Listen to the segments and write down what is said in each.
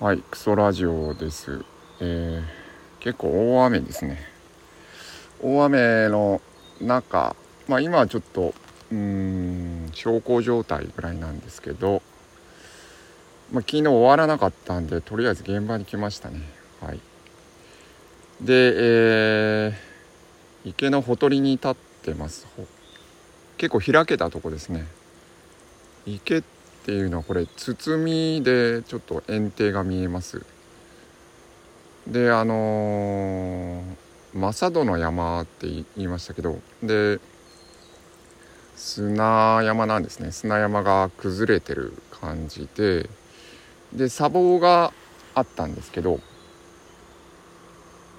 はい、クソラジオです。えー結構大雨ですね。大雨の中、まあ今はちょっと、うん、小康状態ぐらいなんですけど、まあ昨日終わらなかったんで、とりあえず現場に来ましたね。はい。で、えー池のほとりに立ってます。結構開けたとこですね。池ってていうのはこれ包みでちょっと園庭が見えます。であのー、正戸の山って言いましたけどで砂山なんですね。砂山が崩れてる感じでで砂防があったんですけど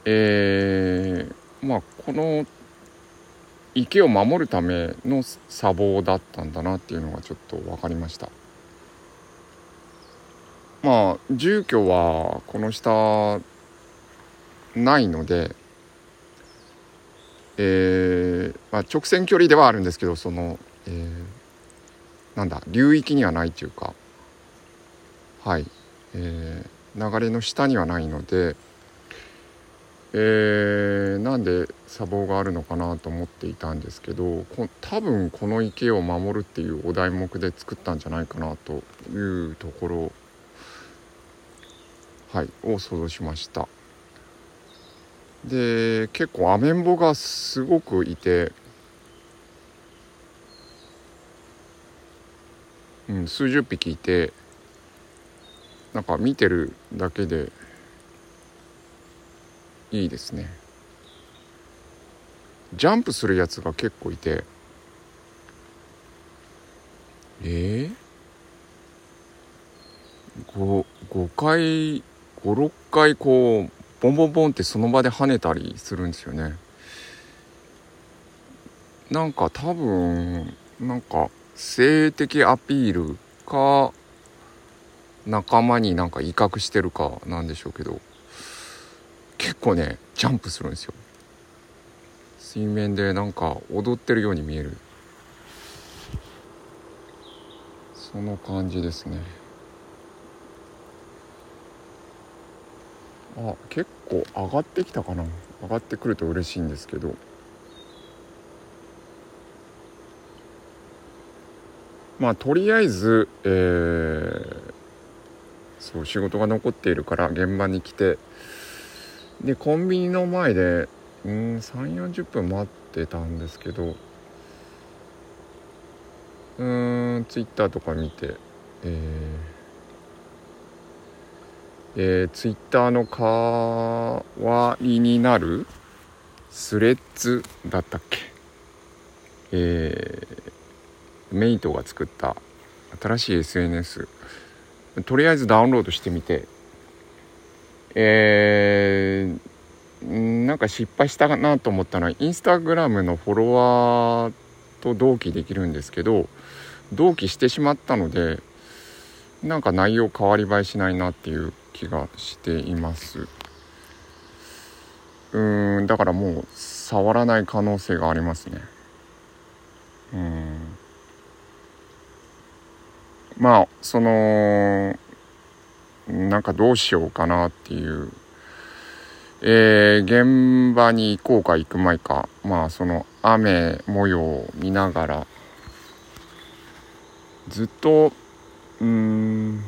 えー、まあこの池を守るための砂防だったんだなっていうのがちょっと分かりました。まあ住居はこの下ないのでえーまあ、直線距離ではあるんですけどその、えーなんだ流域にはないっていうかはい、えー流れの下にはないのでえーなんで砂防があるのかなと思っていたんですけどこ多分この池を守るっていうお題目で作ったんじゃないかなというところはいを想像しました。で結構アメンボがすごくいて、うん、数十匹いてなんか見てるだけでいいですね。ジャンプするやつが結構いて。えー、5, 5回56回こうボンボンボンってその場で跳ねたりするんですよね。なんか多分なんか性的アピールか仲間になんか威嚇してるかなんでしょうけど結構ねジャンプするんですよ。水面でなんか踊ってるように見える。その感じですね。あ結構上がってきたかな。上がってくると嬉しいんですけど。まあとりあえずえーそう仕事が残っているから現場に来て。でコンビニの前でうん3 4 0分待ってたんですけど。うーんツイッターとか見てえーえー、ツイッターの代わりになるスレッズだったっけ？えー、メイトが作った新しい SNS とりあえずダウンロードしてみて。えー、なんか失敗したなと思ったのはインスタグラムのフォロワーと同期できるんですけど同期してしまったのでなんか内容変わり映えしないなっていう気がしています。うーんだからもう触らない可能性がありますね。うん。まあそのなんかどうしようかなっていう。えー、現場に行こうか行く前か。まあその雨模様を見ながらずっとうん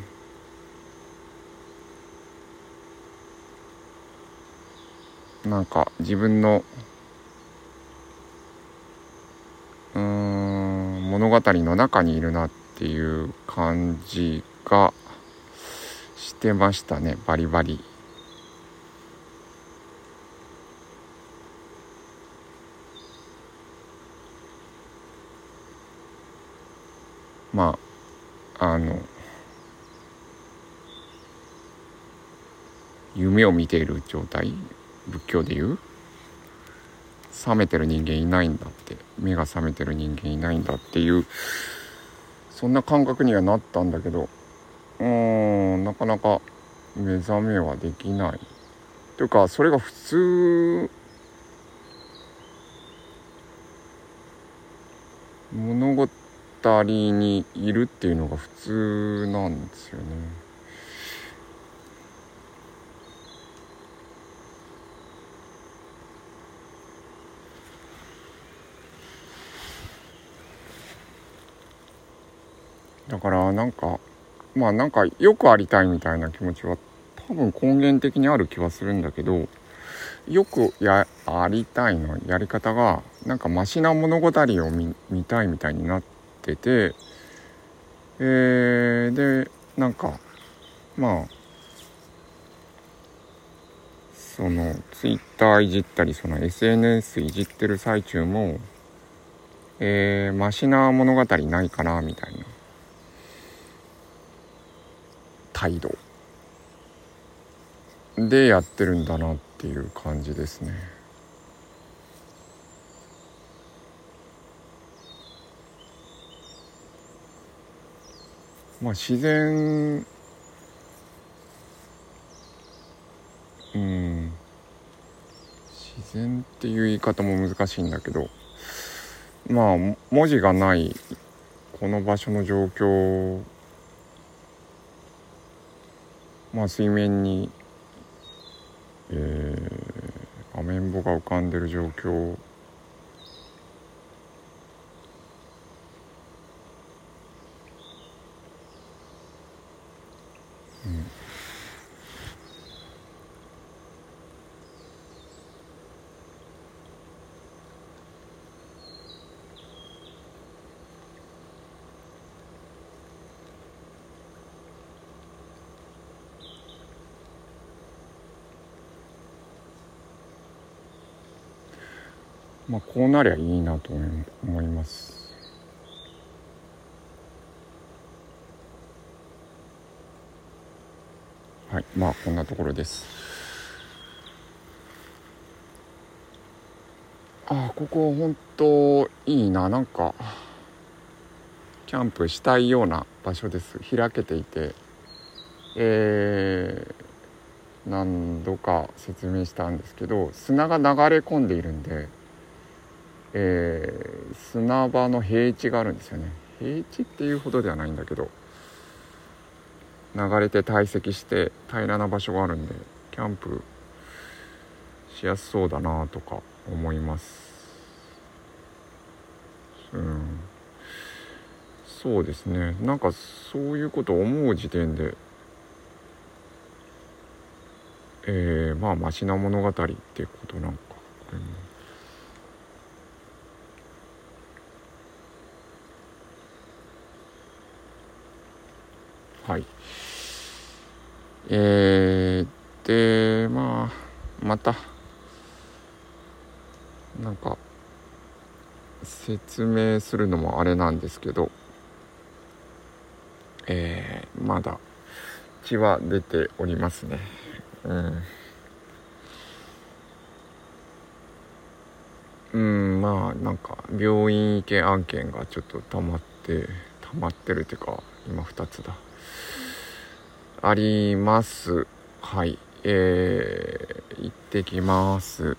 なんか自分のうん物語の中にいるなっていう感じがしてましたねバリバリ。まああの夢を見ている状態仏教でいう覚めてる人間いないんだって目が覚めてる人間いないんだっていうそんな感覚にはなったんだけどうーんなかなか目覚めはできない。というかそれが普通物事隣にいるっていうのが普通なんですよね。だからなんかまあなんかよくありたいみたいな気持ちは多分根源的にある気はするんだけどよくやありたいのやり方がなんかマシな物語を見見たいみたいになって。っててえー、でなんかまあそのツイッターいじったりその SNS いじってる最中もえー、マシな物語ないかなみたいな態度でやってるんだなっていう感じですね。まあ自然うん自然っていう言い方も難しいんだけどまあ文字がないこの場所の状況まあ水面に、えー、アメンボが浮かんでる状況まあ、こうなりゃいいなと思います。はいまあこんなところです。ああここ本当いいな。なんかキャンプしたいような場所です。開けていて。えー、何度か説明したんですけど砂が流れ込んでいるんでえー、砂場の平地があるんですよね。平地っていうほどではないんだけど流れて堆積して平らな場所があるんでキャンプしやすそうだなとか思います。うん。そうですね。なんかそういうことを思う時点でえー、まあマシな物語ってことなんかこれも。はい。えー、で、まあ、また、なんか、説明するのもあれなんですけど、えー、まだ血は出ておりますね。うん。うん、まあ、なんか、病院行け案件がちょっと溜まって、溜まってるっていうか、今2つだ。あります。はい。えー、行ってきます。